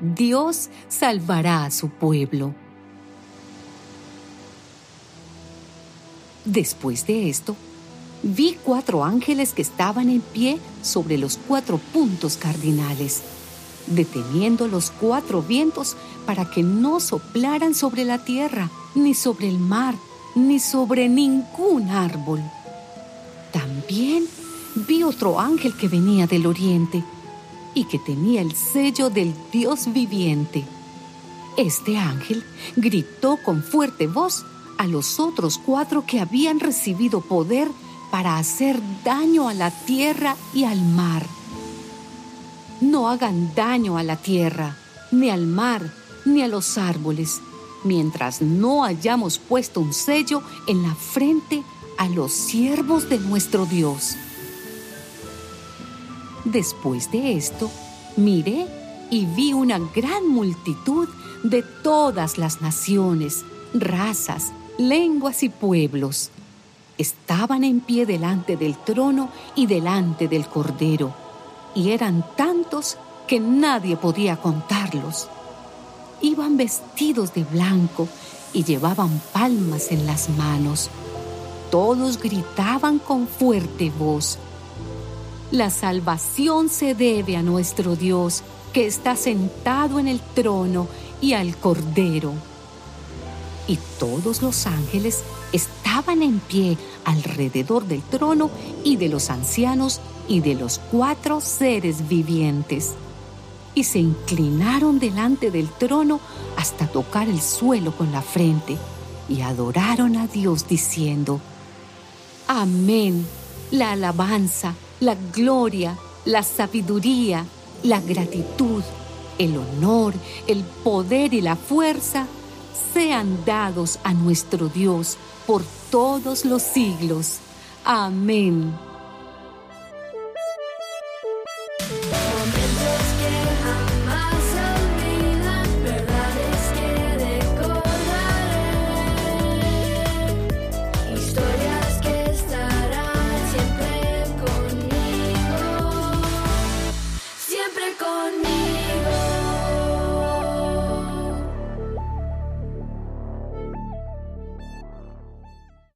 Dios salvará a su pueblo. Después de esto, vi cuatro ángeles que estaban en pie sobre los cuatro puntos cardinales, deteniendo los cuatro vientos para que no soplaran sobre la tierra ni sobre el mar ni sobre ningún árbol. También vi otro ángel que venía del oriente y que tenía el sello del Dios viviente. Este ángel gritó con fuerte voz a los otros cuatro que habían recibido poder para hacer daño a la tierra y al mar. No hagan daño a la tierra, ni al mar, ni a los árboles, mientras no hayamos puesto un sello en la frente a los siervos de nuestro Dios. Después de esto, miré y vi una gran multitud de todas las naciones, razas, lenguas y pueblos. Estaban en pie delante del trono y delante del Cordero, y eran tantos que nadie podía contarlos. Iban vestidos de blanco y llevaban palmas en las manos. Todos gritaban con fuerte voz. La salvación se debe a nuestro Dios, que está sentado en el trono y al Cordero y todos los ángeles estaban en pie alrededor del trono y de los ancianos y de los cuatro seres vivientes. Y se inclinaron delante del trono hasta tocar el suelo con la frente y adoraron a Dios diciendo, Amén, la alabanza, la gloria, la sabiduría, la gratitud, el honor, el poder y la fuerza sean dados a nuestro Dios por todos los siglos. Amén.